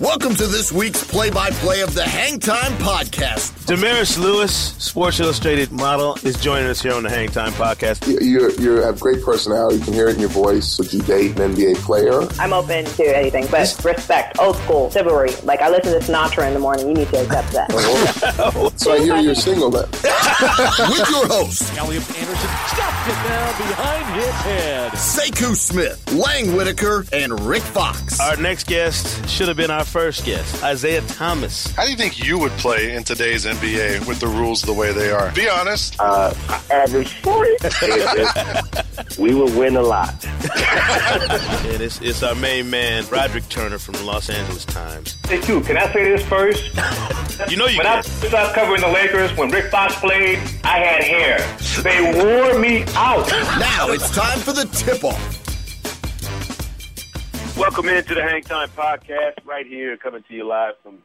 Welcome to this week's play-by-play of the Hang Time Podcast. Damaris Lewis, Sports Illustrated model, is joining us here on the Hang Time Podcast. You, you, you have great personality. You can hear it in your voice. Would you date an NBA player? I'm open to anything, but respect, old school, chivalry. Like I listen to Sinatra in the morning. You need to accept that. Oh, so I hear you're single then. With your host, Elliot Anderson stuffed it down behind his head. Sekou Smith, Lang Whitaker, and Rick Fox. Our next guest should have been our first guest, Isaiah Thomas. How do you think you would play in today's NBA with the rules the way they are? Be honest. Uh, average 40. we would win a lot. and it's, it's our main man, Broderick Turner from the Los Angeles Times. Hey, too, can I say this first? You know you When can. I started covering the Lakers, when Rick Fox played, I had hair. They wore me out. Now it's time for the tip-off. Welcome into the Hang Time Podcast, right here, coming to you live from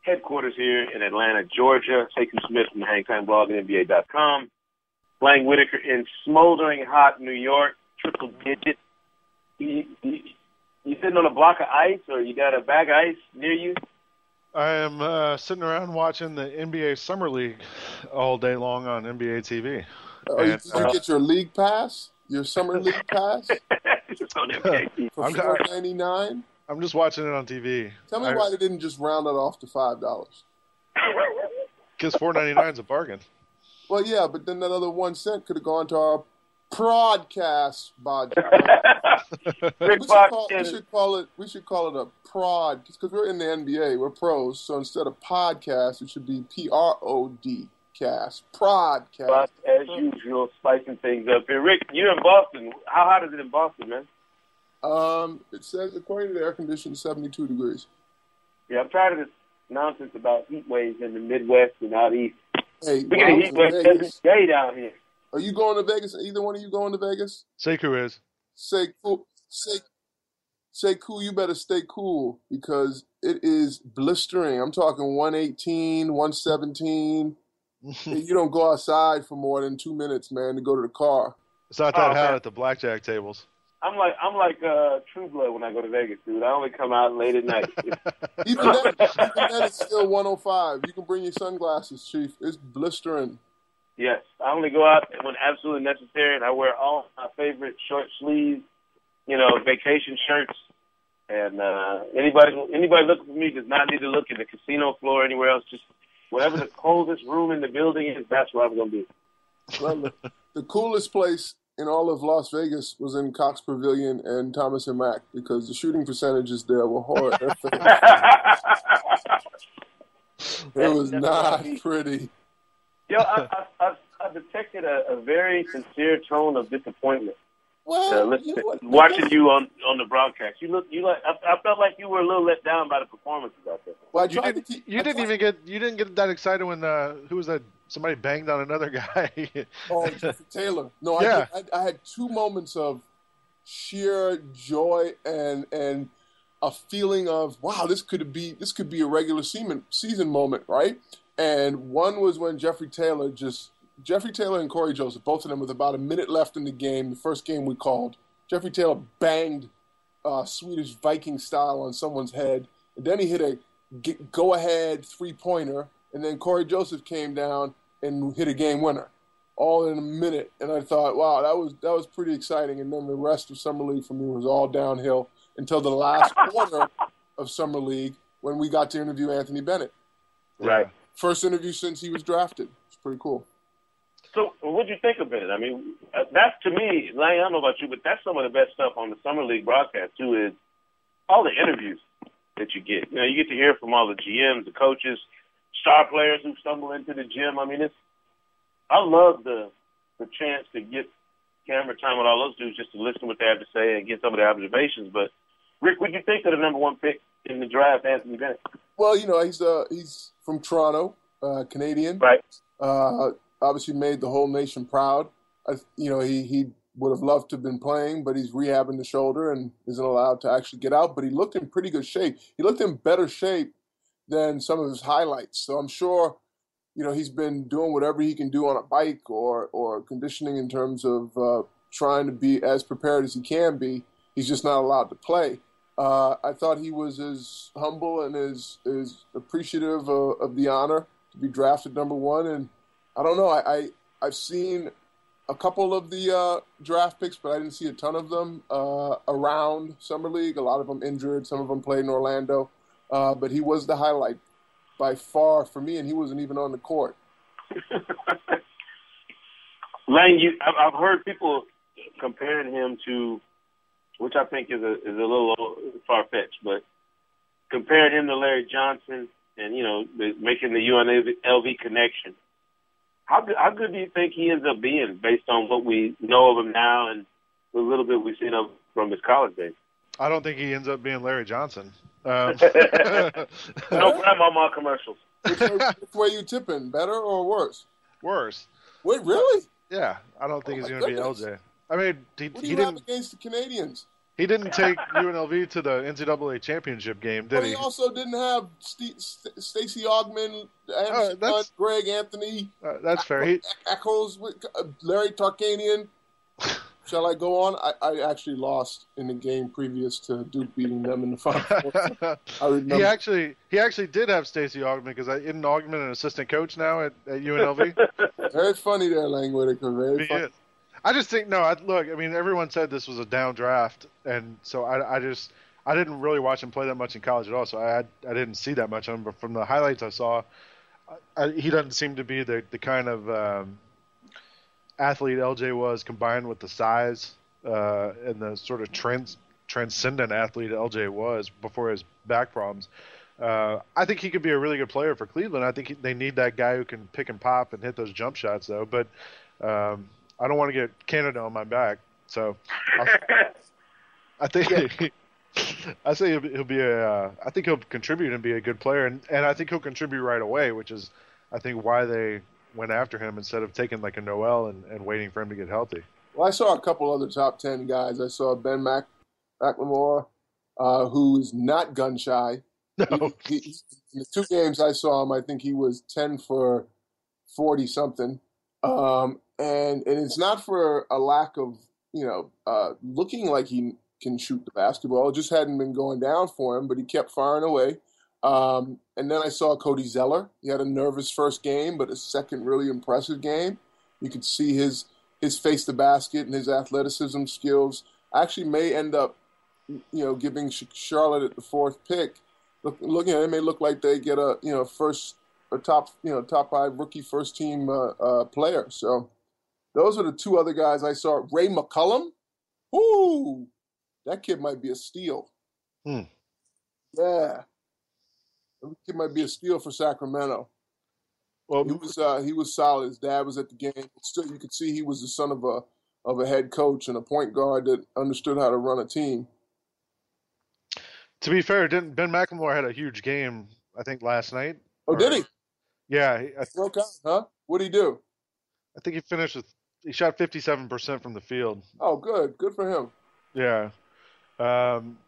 headquarters here in Atlanta, Georgia. Sekou Smith from the Hang Time blog at NBA.com. Lang Whitaker in smoldering hot New York, triple digit. You, you, you sitting on a block of ice, or you got a bag of ice near you? I am uh, sitting around watching the NBA Summer League all day long on NBA TV. Oh, And, did you get your league pass? Your summer league pass It's on NBA. for I'm four got- ninety nine? I'm just watching it on TV. Tell me why they didn't just round it off to five dollars. Because four ninety nine is a bargain. Well, yeah, but then that other one cent could have gone to our broadcast budget. We, should call, we should call it. We should call it a prod because we're in the NBA. We're pros, so instead of podcast, it should be P R O D cast. Prodcast. Fox, as usual, spicing things up here. Rick, you're in Boston. How hot is it in Boston, man? Um, it says according to the air conditioning, seventy two degrees. Yeah, I'm tired of this nonsense about heat waves in the Midwest and out east. Hey, We get a heat I'm wave in every Vegas, day down here. are you going to Vegas? Either one of you going to Vegas? Sekou is. Say cool. Say say cool. You better stay cool because it is blistering. I'm talking 118, 117. You don't go outside for more than two minutes, man, to go to the car. It's not that Oh, hot man. at the blackjack tables. I'm like I'm like uh, True Blood when I go to Vegas, dude. I only come out late at night. Even then, even then, it's still 105. You can bring your sunglasses, Chief. It's blistering. yes, I only go out when absolutely necessary, and I wear all my favorite short sleeves, you know, vacation shirts. And uh, anybody anybody looking for me does not need to look at the casino floor anywhere else. Just whatever the coldest room in the building is, that's where I'm going to be. Well, the, coolest place in all of Las Vegas was in Cox Pavilion and Thomas and Mack because the shooting percentages there were horrible. it was not pretty. Yo, I, I, I, I detected a, a very sincere tone of disappointment Well, listen, you know what? watching you on on the broadcast. You look, you like, I, I felt like you were a little let down by the performances out there. Well, You didn't. keep- You I didn't even get. You didn't get that excited when uh, who was that? Somebody banged on another guy. Oh, Jeffrey Taylor. No, Yeah. I, did, I, I had two moments of sheer joy and and a feeling of wow, this could be this could be a regular season season moment, right? And one was when Jeffrey Taylor just Jeffrey Taylor and Cory Joseph, both of them with about a minute left in the game, the first game we called. Jeffrey Taylor banged uh, Swedish Viking style on someone's head, and then he hit a go ahead three pointer, and then Cory Joseph came down and hit a game winner, all in a minute. And I thought, wow, that was that was pretty exciting. And then the rest of summer league for me was all downhill until the last quarter of summer league when we got to interview Anthony Bennett. Right. First interview since he was drafted. It's pretty cool. So, what'd you think of it? I mean, uh, that's to me, Lang, I don't know about you, but that's some of the best stuff on the summer league broadcast too. Is all the interviews that you get. You know, you get to hear from all the GMs, the coaches, star players who stumble into the gym. I mean, it's I love the the chance to get camera time with all those dudes just to listen to what they have to say and get some of their observations. But Rick, what do you think of the number one pick in the draft, Anthony Bennett? Well, you know, he's uh, he's from Toronto, uh, Canadian. Right. Uh, obviously made the whole nation proud. I, you know, he, he would have loved to have been playing, but he's rehabbing the shoulder and isn't allowed to actually get out. But he looked in pretty good shape. He looked in better shape than some of his highlights. So I'm sure, you know, he's been doing whatever he can do on a bike or or conditioning in terms of uh, trying to be as prepared as he can be. He's just not allowed to play. Uh, I thought he was as humble and as, as appreciative of, of the honor to be drafted number one. And I don't know, I, I, I've seen a couple of the uh, draft picks, but I didn't see a ton of them uh, around Summer League. A lot of them injured, some of them played in Orlando. Uh, but he was the highlight by far for me, and he wasn't even on the court. Lang, you, I've, heard people comparing him to, which I think is a is a little far fetched, but comparing him to Larry Johnson and you know making the UNLV connection. How good, how good do you think he ends up being based on what we know of him now and the little bit we've seen of from his college days? I don't think he ends up being Larry Johnson. Um, no grandmama commercials. Which way, which way you tipping? Better or worse? Worse. Wait, really? Yeah, I don't think Oh he's going to be. LJ. I mean, he, What do he you have didn't. against the Canadians? He didn't take UNLV to the NCAA championship game, did But he? he also didn't have St- St- that's- Hunt, Greg Anthony, Uh, that's fair. He, Echoes, uh, Larry Tarkanian. Shall I go on? I, I actually lost in the game previous to Duke beating them in the final. I remember. he actually he actually did have Stacey Augmon because isn't Augmon an assistant coach now at, at UNLV? Very funny there, Lang Whitaker. Very He funny. is. I just think no. I, look, I mean, everyone said this was a down draft, and so I, I just I didn't really watch him play that much in college at all. So I I didn't see that much of him. But from the highlights I saw, I, he doesn't seem to be the the kind of um, athlete LJ was, combined with the size uh, and the sort of trans transcendent athlete LJ was before his back problems. Uh, I think he could be a really good player for Cleveland. I think he, they need that guy who can pick and pop and hit those jump shots, though. But um, I don't want to get Canada on my back, so I'll, I think I say he'll, be- he'll be a. Uh, I think he'll contribute and be a good player, and and I think he'll contribute right away, which is I think why they went after him instead of taking like a Noel and, and waiting for him to get healthy. Well, I saw a couple other top ten guys. I saw Ben Mac McLemore, uh, who's not gun shy. No, He, he, in the two games I saw him, I think he was ten for forty something, um, and and it's not for a lack of you know uh, looking like he can shoot the basketball. It just hadn't been going down for him, but he kept firing away. Um, and then I saw Cody Zeller. He had a nervous first game, but a second really impressive game. You could see his his face to basket and his athleticism skills. Actually, may end up you know giving Charlotte at the fourth pick. Look, looking at it, it may look like they get a you know first a top you know top five rookie first team uh, uh, player. So those are the two other guys I saw. Ray McCallum, ooh, that kid might be a steal. Hmm. Yeah, that kid might be a steal for Sacramento. well, He was uh, he was solid. His dad was at the game. Still, you could see he was the son of a of a head coach and a point guard that understood how to run a team. to be fair, didn't Ben McLemore had a huge game? I think last night. Oh, did he? Yeah, he- I, Broke out, huh? What did he do? I think he finished with he shot fifty seven percent from the field. Oh, good. Good for him. Yeah. Um,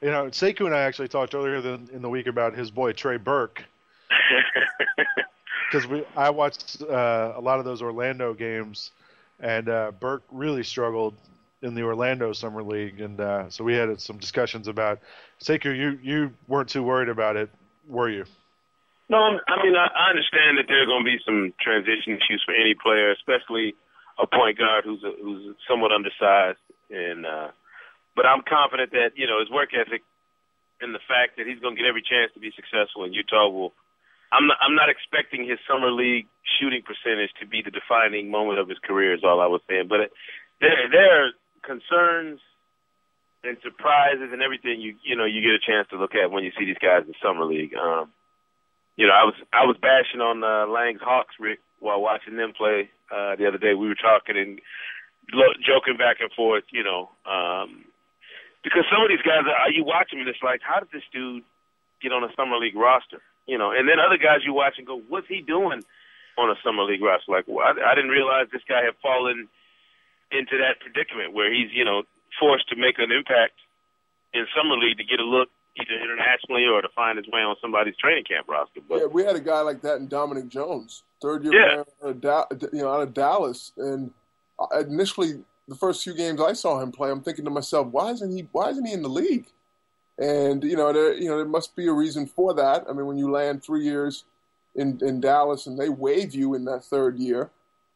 you know, Sekou and I actually talked earlier than, in the week about his boy Trey Burke because we I watched uh, a lot of those Orlando games, and uh, Burke really struggled in the Orlando Summer League, and uh, so we had some discussions about Sekou. You you weren't too worried about it, were you? No, I'm- I mean I, I understand that there are going to be some transition issues for any player, especially a point guard who's a, who's somewhat undersized. And uh, but I'm confident that you know his work ethic and the fact that he's going to get every chance to be successful in Utah will. I'm not, I'm not expecting his summer league shooting percentage to be the defining moment of his career. Is all I was saying. But there there are concerns and surprises and everything you you know you get a chance to look at when you see these guys in summer league. Um, you know, I was I was bashing on uh, Lang's Hawks, Rick, while watching them play uh, the other day. We were talking and lo- joking back and forth, you know, um, because some of these guys, are, you watch them and it's like, how did this dude get on a summer league roster? You know, and then other guys you watch and go, what's he doing on a summer league roster? Like, well, I, I didn't realize this guy had fallen into that predicament where he's, you know, forced to make an impact in summer league to get a look either internationally or to find his way on somebody's training camp roster. But Yeah, we had a guy like that in Dominic Jones, third year Yeah. out of, you know, out of Dallas. And initially, the first few games I saw him play, I'm thinking to myself, why isn't he? Why isn't he in the league? and you know there you know there must be a reason for that. I mean, when you land three years in in Dallas and they waive you in that third year,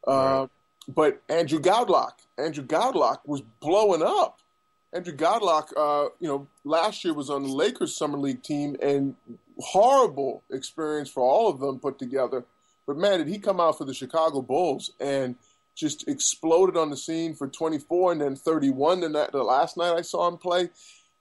uh, but Andrew Goudelock, Andrew Goudelock was blowing up. Andrew Goudelock, uh, you know, last year was on the Lakers summer league team, and horrible experience for all of them put together. But man, did he come out for the Chicago Bulls and just exploded on the scene for 24 and then 31. And that the last night I saw him play,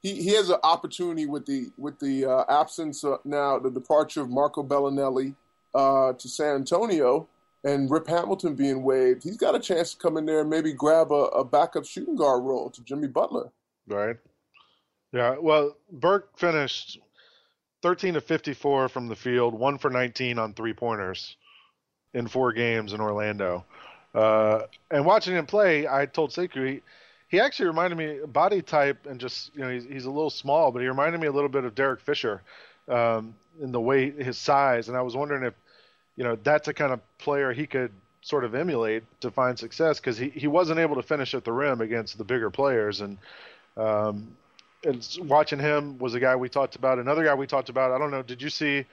he, he has an opportunity with the with the uh, absence of now the departure of Marco Belinelli uh, to San Antonio and Rip Hamilton being waived. He's got a chance to come in there and maybe grab a, a backup shooting guard role to Jimmy Butler. Right. Yeah. Well, Burke finished 13 to 54 from the field, one for 19 on three pointers in four games in Orlando. Uh, and watching him play, I told Sekou he, he actually reminded me body type and just you know he's, he's a little small, but he reminded me a little bit of Derek Fisher um, in the way his size, and I was wondering if you know that's a kind of player he could sort of emulate to find success because he, he wasn't able to finish at the rim against the bigger players and um, and watching him was a guy we talked about. Another guy we talked about. I don't know. Did you see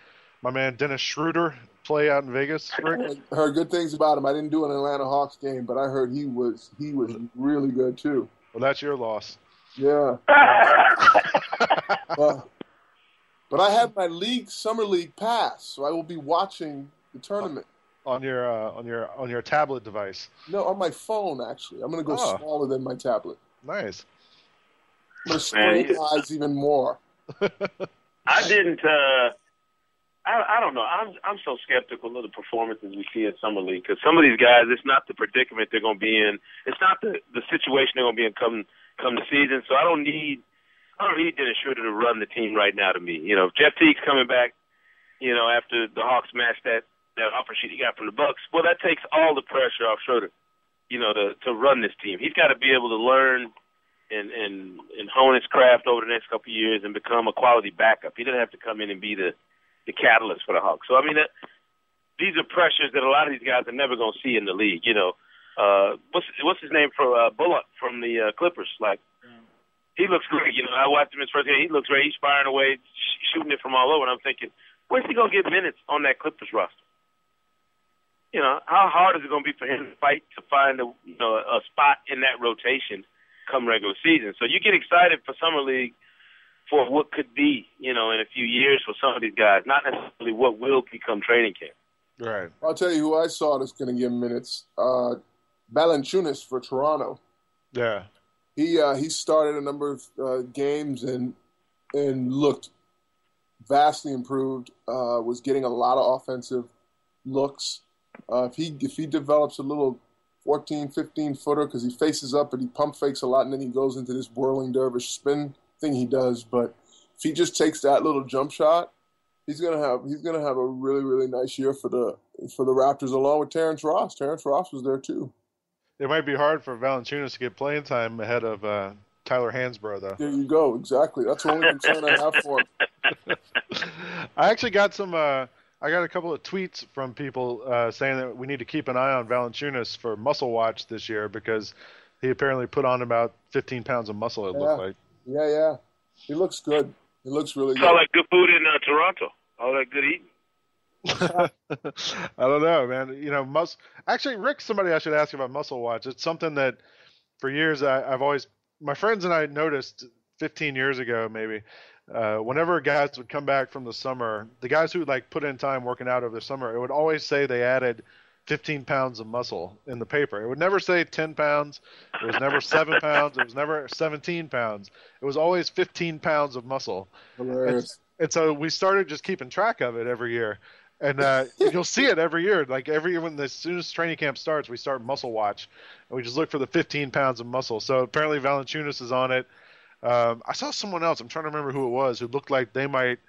my man Dennis Schroeder play out in Vegas? Rick? I heard good things about him. I didn't do an Atlanta Hawks game, but I heard he was he was really good too. Well, that's your loss. Yeah. uh, but I have my league summer league pass, so I will be watching the tournament on your uh, on your on your tablet device. No, on my phone actually. I'm going to go Oh. smaller than my tablet. Nice. I'm going to screen eyes even more. I didn't. uh I, I don't know. I'm I'm so skeptical of the performances we see at summer league because some of these guys, it's not the predicament they're going to be in. It's not the the situation they're going to be in come come the season. So I don't need I don't need Dennis Schroeder to run the team right now. To me, you know, if Jeff Teague's coming back, you know, after the Hawks smashed that that offer sheet he got from the Bucks, well, that takes all the pressure off Schroeder. You know, to to run this team, he's got to be able to learn and and and hone his craft over the next couple of years and become a quality backup. He doesn't have to come in and be the the catalyst for the Hawks. So I mean, that, these are pressures that a lot of these guys are never going to see in the league. You know, uh, what's what's his name for uh, Bullock from the uh, Clippers? Like, he looks great. You know, I watched him his first game. He looks great. He's firing away, sh- shooting it from all over. And I'm thinking, where's he going to get minutes on that Clippers roster? You know, how hard is it going to be for him to fight to find a you know a spot in that rotation come regular season? So you get excited for summer league for what could be, you know, in a few years for some of these guys, not necessarily what will become training camp. Right. I'll tell you who I saw that's going to give minutes. Uh, Valanciunas for Toronto. Yeah. He uh, he started a number of uh, games and and looked vastly improved. Uh, was getting a lot of offensive looks. Uh, if he if he develops a little 14, 15 footer because he faces up and he pump fakes a lot and then he goes into this whirling dervish spin thing he does. But if he just takes that little jump shot, he's gonna have he's gonna have a really really nice year for the for the Raptors along with Terrence Ross. Terrence Ross was there too. It might be hard for Valanciunas to get playing time ahead of uh, Tyler Hansbrough, though. There you go. Exactly. That's the only concern I have for him. I actually got some. Uh, I got a couple of tweets from people uh, saying that we need to keep an eye on Valanciunas for muscle watch this year because he apparently put on about 15 pounds of muscle. It Yeah. looked like. Yeah, yeah. He looks good. He looks really It's all good. that good food in uh, Toronto. All that good eating. I don't know, man. You know, mus- Actually, Rick, somebody I should ask about Muscle Watch. It's something that for years I, I've always, my friends and I noticed 15 years ago, maybe, uh, whenever guys would come back from the summer, the guys who like put in time working out over the summer, it would always say they added 15 pounds of muscle in the paper. It would never say 10 pounds. It was never seven pounds. It was never 17 pounds. It was always 15 pounds of muscle. Hilarious. And so we started just keeping track of it every year. And uh, you'll see it every year. Like every year, when as soon as training camp starts, we start muscle watch, and we just look for the 15 pounds of muscle. So apparently Valanciunas is on it. Um, I saw someone else. I'm trying to remember who it was who looked like they might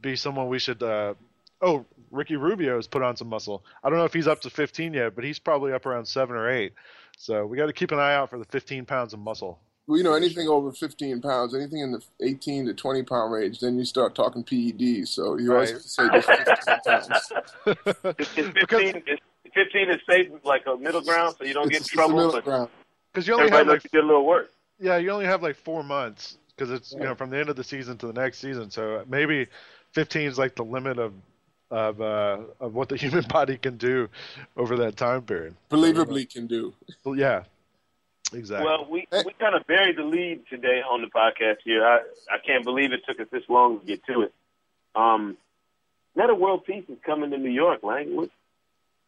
be someone we should. Uh, oh, Ricky Rubio has put on some muscle. I don't know if he's up to 15 yet, but he's probably up around seven or eight. So we got to keep an eye out for the 15 pounds of muscle. Well, you know, anything over 15 pounds, anything in the 18 to 20 pound range, then you start talking PEDs. So you always Right. have to say just 15 pounds. Is, is 15, is 15 is safe, like a middle ground, so you don't get in It's the trouble. middle But ground. Because you only everybody have like lets you do a little work. Yeah, you only have like four months, because it's you know from the end of the season to the next season. So maybe 15 is like the limit of of uh, of what the human body can do over that time period. Believably can do. Well, yeah, exactly. Well, we we kind of buried the lead today on the podcast here. I I can't believe it took us this long to get to it. Um, Metta World Peace is coming to New York, Lang. What,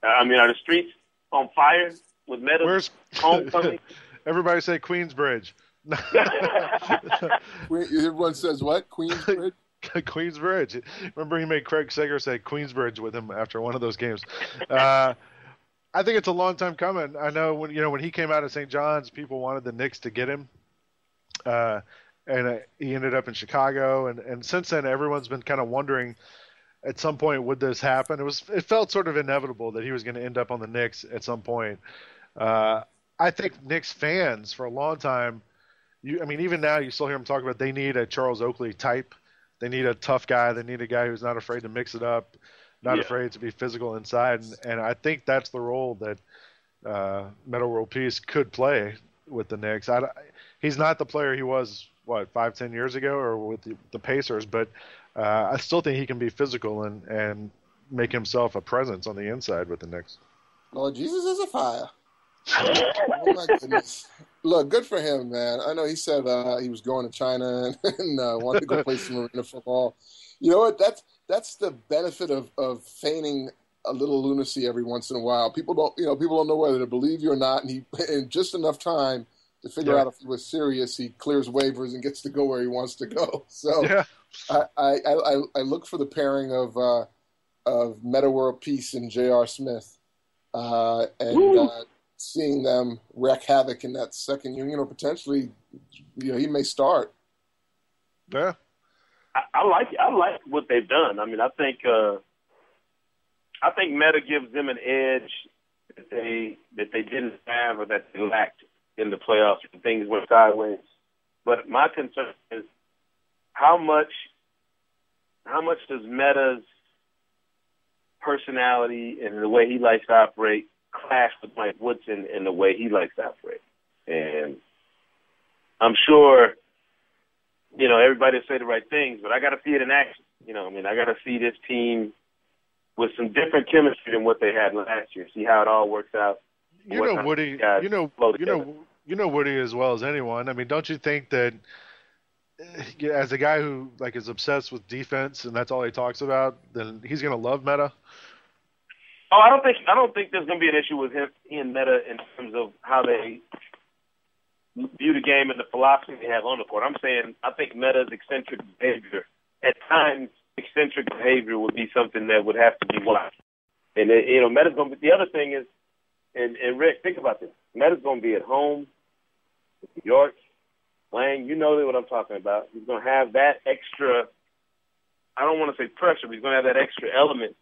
I mean, are the streets on fire with metal? Where's homecoming? everybody say Queensbridge? Everyone says what? Queensbridge? Queensbridge. Remember, he made Craig Sager say Queensbridge with him after one of those games. Uh, I think it's a long time coming. I know when you know when he came out of St. John's, people wanted the Knicks to get him, uh, and uh, he ended up in Chicago. And, and since then, everyone's been kind of wondering at some point would this happen. It was it felt sort of inevitable that he was going to end up on the Knicks at some point. Uh, I think Knicks fans for a long time. You, I mean, even now you still hear them talk about they need a Charles Oakley type. They need a tough guy. They need a guy who's not afraid to mix it up, not Yeah. afraid to be physical inside. And, and I think that's the role that uh, Metta World Peace could play with the Knicks. I, he's not the player he was what five, ten years ago, or with the, the Pacers, but uh, I still think he can be physical and and make himself a presence on the inside with the Knicks. Lord Jesus is a fire. oh my goodness! Look, good for him, man. I know he said uh, he was going to China and, and uh, wanted to go play some arena football. You know what? That's that's the benefit of of feigning a little lunacy every once in a while. People don't, you know, people don't know whether to believe you or not. And he, in just enough time to figure Yeah. out if he was serious, he clears waivers and gets to go where he wants to go. So Yeah, I, I, I, I look for the pairing of uh, of Metta World Peace and J.R. Smith, uh, and uh, seeing them wreak havoc in that second year. You know, potentially, you know, he may start. yeah, I, I like I like what they've done. I mean, I think uh, I think Metta gives them an edge that they that they didn't have or that they lacked in the playoffs when things went sideways. But my concern is how much how much does Metta's personality and the way he likes to operate clash with Mike Woodson and the way he likes to operate. And I'm sure you know, everybody will say the right things, but I got to see it in action. You know, I mean, I got to see this team with some different chemistry than what they had last year. See how it all works out. you know Woody. You know you know you know Woody as well as anyone. I mean, don't you think that as a guy who like is obsessed with defense and that's all he talks about, then he's gonna love Metta. Oh, I don't think I don't think there's going to be an issue with him and Metta in terms of how they view the game and the philosophy they have on the court. I'm saying I think Metta's eccentric behavior at times eccentric behavior would be something that would have to be watched. And it, you know, Metta's going to the other thing is, and, and Rick, think about this. Metta's going to be at home, New York, Lang. You know what I'm talking about. He's going to have that extra. I don't want to say pressure, but he's going to have that extra element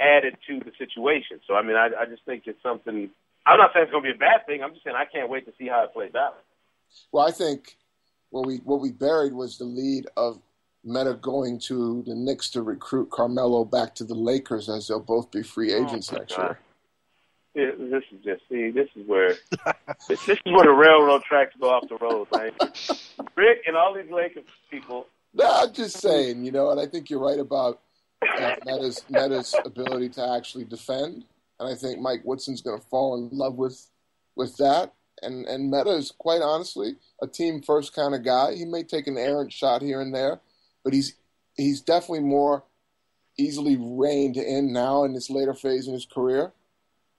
added to the situation. So I mean, I, I just think it's something. I'm not saying it's going to be a bad thing. I'm just saying I can't wait to see how it plays out. Well, I think what we what we buried was the lead of Metta going to the Knicks to recruit Carmelo back to the Lakers, as they'll both be free oh, agents my next God. year. Yeah, This is just see. This is where this, this is where the railroad tracks go off the road, right? Rick and all these Lakers people. No, I'm just saying, you know, and I think you're right about Metta's Metta's ability to actually defend, and I think Mike Woodson's going to fall in love with with that. And and Metta is quite honestly a team first kind of guy. He may take an errant shot here and there, but he's he's definitely more easily reined in now in this later phase in his career.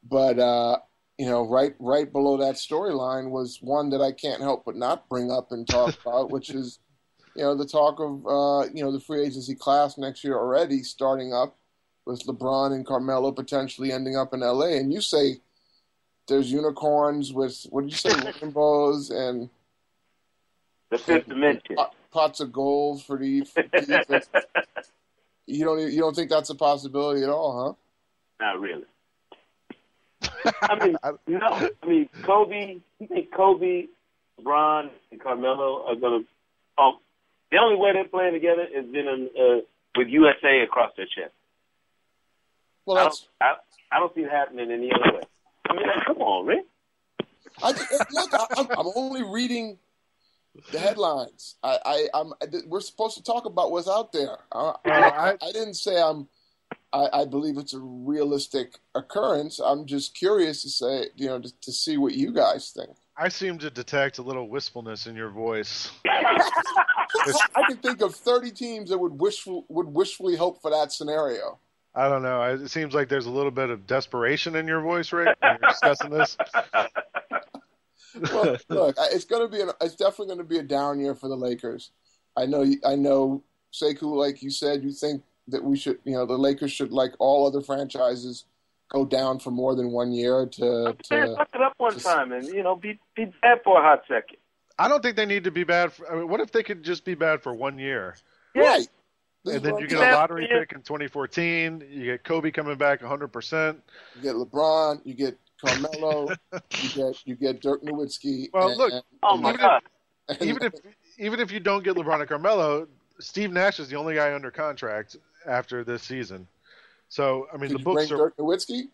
But uh, you know, right right below that storyline was one that I can't help but not bring up and talk about, which is you know the talk of uh, you know the free agency class next year already starting up with LeBron and Carmelo potentially ending up in LA. And you say there's unicorns with what did you say rainbows and The fifth dimension. pot- pots of gold for the, for the. You don't you don't think that's a possibility at all, huh? Not really. I mean, no. I mean, Kobe. You think Kobe, LeBron, and Carmelo are gonna? Um, the only way they're playing together is in uh, with USA across their chest. Well, I don't, I, I don't see it happening any other way. I mean, like, come on, Rick. I, look. I, I'm, I'm only reading the headlines. I, I, I'm. We're supposed to talk about what's out there. I, I, I- I didn't say I'm. I, I believe it's a realistic occurrence. I'm just curious to say, you know, to, to see what you guys think. I seem to detect a little wistfulness in your voice. I can think of 30 teams that would wishful would wishfully hope for that scenario. I don't know. It seems like there's a little bit of desperation in your voice, Rick, when you're discussing this. Well, look, it's going to be an, it's definitely going to be a down year for the Lakers. I know, I know, Sekou, like you said, you think that we should, you know, the Lakers should, like all other franchises, go down for more than one year to. Man, to fuck it up one time and you know be be bad for a hot second. I don't think they need to be bad. For, I mean, what if they could just be bad for one year? right. This And then you get a lottery pick in 2014. You get Kobe coming back 100%. You get LeBron, you get Carmelo, you get you get Dirk Nowitzki. Well, and- look, and- Oh my even god. if, even if even if you don't get LeBron and Carmelo, Steve Nash is the only guy under contract after this season. So I mean, could the you books bring are Dirk Nowitzki?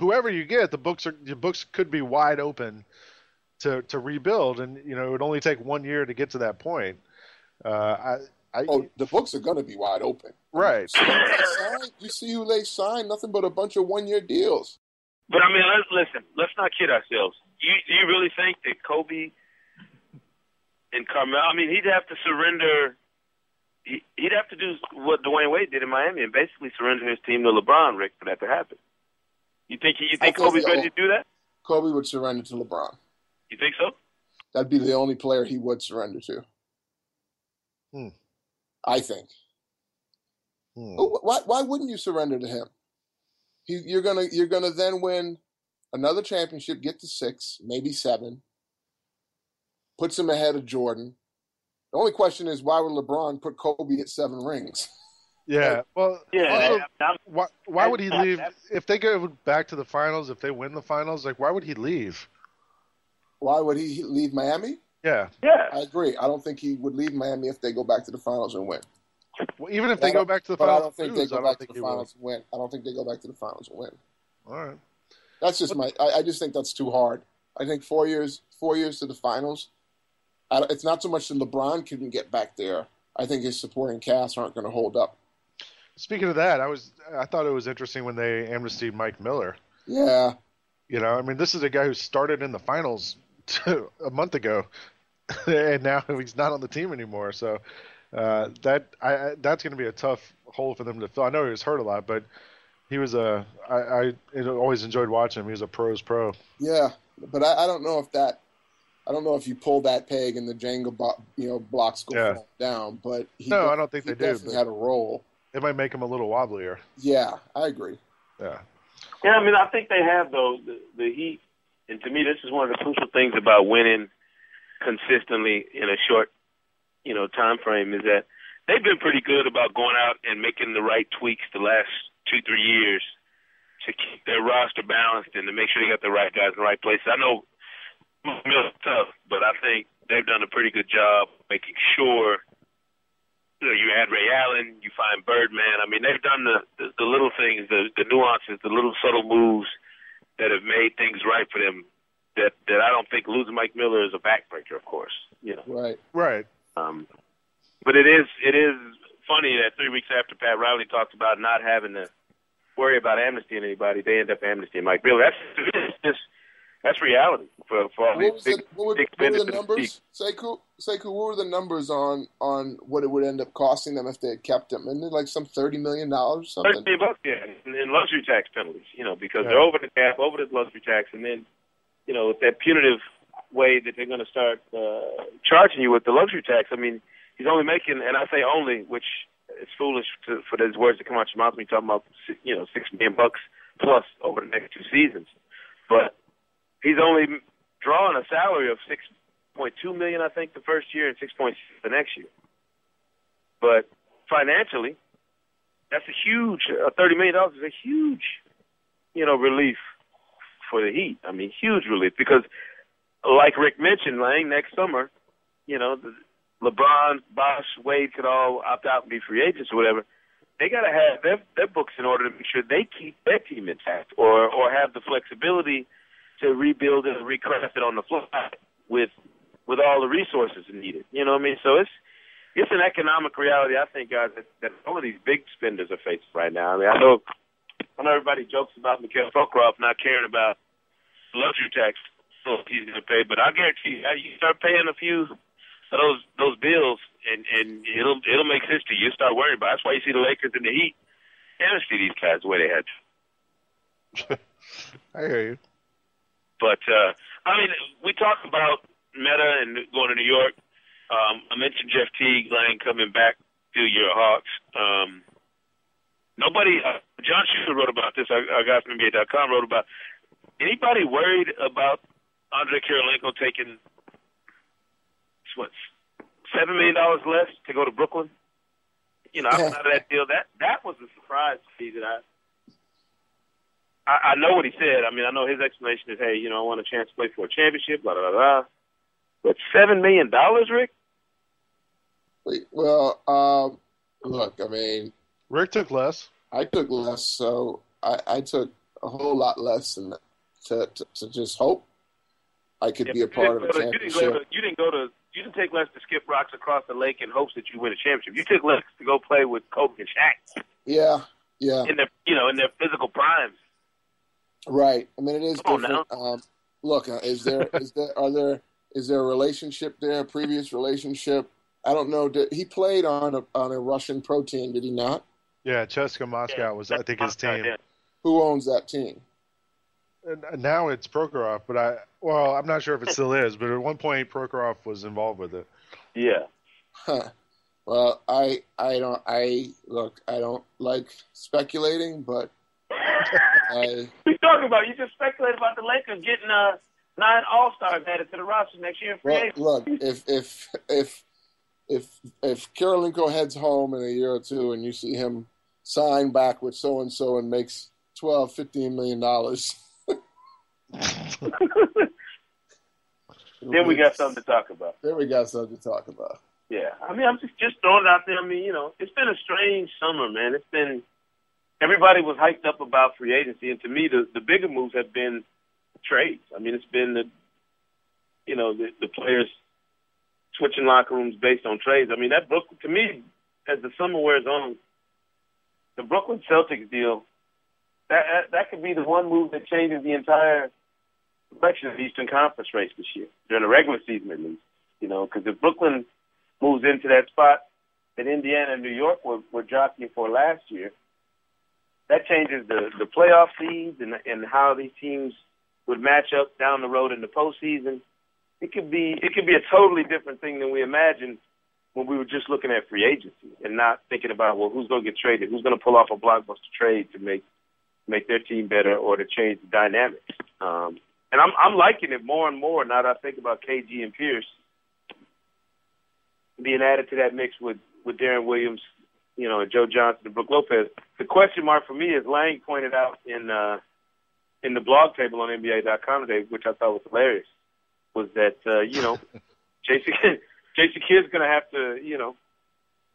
whoever you get, the books are the books could be wide open to to rebuild, and you know it would only take one year to get to that point. Uh, I, I Oh, the books are going to be wide open. right. You see who they signed? You see who they signed? Nothing but a bunch of one-year deals. But I mean, let's listen. Let's not kid ourselves. You do you really think that Kobe and Carmelo? I mean, he'd have to surrender. He- He'd have to do what Dwyane Wade did in Miami and basically surrender his team to LeBron, Rick, for that to happen. You think he, you think think Kobe's ready to do that? Kobe would surrender to LeBron. You think so? That'd be the only player he would surrender to. Hmm. I think. Hmm. Why, why wouldn't you surrender to him? He, you're gonna you're gonna then win another championship, get to six, maybe seven. Puts him ahead of Jordan. The only question is why would LeBron put Kobe at seven rings? Yeah. Well, Yeah. also, I'm- why why would he leave if they go back to the finals? If they win the finals, like why would he leave? Why would he leave Miami? Yeah. yeah. I agree. I don't think he would leave Miami if they go back to the finals and win. Well, even if they go back to the But I finals, don't think they go back to the finals and win. I don't think they go back to the finals and win. All right. That's just my. I, I just think that's too hard. I think four years, four years to the finals. It's not so much that LeBron couldn't get back there. I think his supporting cast aren't going to hold up. Speaking of that, I was I thought it was interesting when they amnestied Mike Miller. Yeah, You know, I mean, this is a guy who started in the finals a month ago, and now he's not on the team anymore. So uh, that I, I that's going to be a tough hole for them to fill. I know he was hurt a lot, but he was a I, I always enjoyed watching him. He was a pros pro. yeah, but I, I don't know if that. I don't know if you pull that peg and the Jenga, bo- you know, blocks go Yeah. down. But he No, def- I don't think he they do, definitely but- had a role. It might make him a little wobblier. Yeah, I agree. Yeah. Yeah, I mean, I think they have though the, the Heat, and to me, this is one of the crucial things about winning consistently in a short, you know, time frame is that they've been pretty good about going out and making the right tweaks the last two, three years to keep their roster balanced and to make sure they got the right guys in the right places. I know Miller's tough, but I think they've done a pretty good job making sure you know, you add Ray Allen, you find Birdman. I mean, they've done the, the, the little things, the, the nuances, the little subtle moves that have made things right for them. That that I don't think losing Mike Miller is a backbreaker, of course. You know, Right. Right. um, but it is it is funny that three weeks after Pat Riley talked about not having to worry about amnestying anybody, they end up amnestying Mike Miller. That's just that's reality for for all What, was big, the, what, what were the numbers? Sekou, Sekou, what were the numbers on on what it would end up costing them if they had kept him? Isn't like some thirty million dollars something? million bucks, yeah, and, and luxury tax penalties, you know, because Yeah. they're over the cap, over the luxury tax, and then, you know, with that punitive way that they're going to start uh, charging you with the luxury tax. I mean, he's only making, and I say only, which is foolish to, for those words to come out your mouth when you're talking about, you know, six million bucks plus over the next two seasons, but he's only drawing a salary of six point two million, I think, the first year, and six point the next year. But financially, that's a huge uh, thirty million dollars is a huge, you know, relief for the Heat. I mean, huge relief because, like Rick mentioned, Lang next summer, you know, the, LeBron, Bosh, Wade could all opt out and be free agents or whatever. They got to have their their books in order to make sure they keep their team intact, or or have the flexibility to rebuild it and recraft it on the fly with with all the resources needed. You know what I mean? So it's it's an economic reality, I think, guys, that, that all of these big spenders are facing right now. I mean, I know, I know everybody jokes about Mikhail Prokop not caring about luxury tax he's going to pay, but I guarantee you, you start paying a few of those those bills, and and it'll it'll make sense to you. You start worrying about. It. That's why you see the Lakers and the Heat, and see these guys the way they had. To. I hear you. But uh, I mean, we talk about Metta and going to New York. Um, I mentioned Jeff Teague, Lang coming back to your Hawks. Um, nobody, uh, John Schuster wrote about this. Our, our guy from NBA.com wrote about. Anybody worried about Andre Kirilenko taking what seven million dollars less to go to Brooklyn. You know, out of that deal, that that was a surprise to me that I, I I know what he said. I mean, I know his explanation is, hey, you know, I want a chance to play for a championship, blah blah blah. But seven million dollars, Rick? Well, um, look, I mean, Rick took less. I took less, so I, I took a whole lot less than that to, to, to just hope I could yeah, be a part of a championship. You didn't, to, you didn't go to you didn't take less to skip rocks across the lake in hopes that you win a championship. You took less to go play with Kobe and Shaq. Yeah, yeah. In their you know in their physical primes. Right. I mean, it is Come different. Um, look, uh, is there is there are there is there a relationship there? A previous relationship? I don't know. Did, he played on a on a Russian pro team, did he not? Yeah, CSKA Moscow Yeah, was I think his team. yeah. Who owns that team? And now it's Prokhorov, but I well, I'm not sure if it still is, but at one point Prokhorov was involved with it. Yeah. Huh. Well, I I don't I look I don't like speculating, but I We talking about you just speculate about the Lakers getting uh nine All Stars added to the roster next year. well, look if if if if if Kirilenko heads home in a year or two and you see him sign back with so and so and makes 12 15 million dollars then we got something to talk about. Then we got something to talk about. Yeah, I mean, I'm just just throwing it out there. I mean, you know, it's been a strange summer, man. It's been everybody was hyped up about free agency, and to me, the the bigger moves have been trades. I mean, it's been the you know the, the players switching locker rooms based on trades. I mean, that Brooklyn to me, as the summer wears on, the Brooklyn Celtics deal that that, could be the one move that changes the entire direction of the Eastern Conference race this year during the regular season, at least. You know, because if Brooklyn moves into that spot that Indiana and New York were, were jockeying for last year, that changes the the playoff seeds and and how these teams would match up down the road in the postseason. It could be it could be a totally different thing than we imagined when we were just looking at free agency and not thinking about well who's going to get traded, who's going to pull off a blockbuster trade to make make their team better or to change the dynamics. Um, and I'm I'm liking it more and more now that I think about KG and Pierce being added to that mix with with Deron Williams, you know, Joe Johnson and Brook Lopez. The question mark for me, as Lang pointed out in uh, in the blog table on NBA.com today, which I thought was hilarious, was that uh, you know, Jason Jason Kidd's going to have to, you know,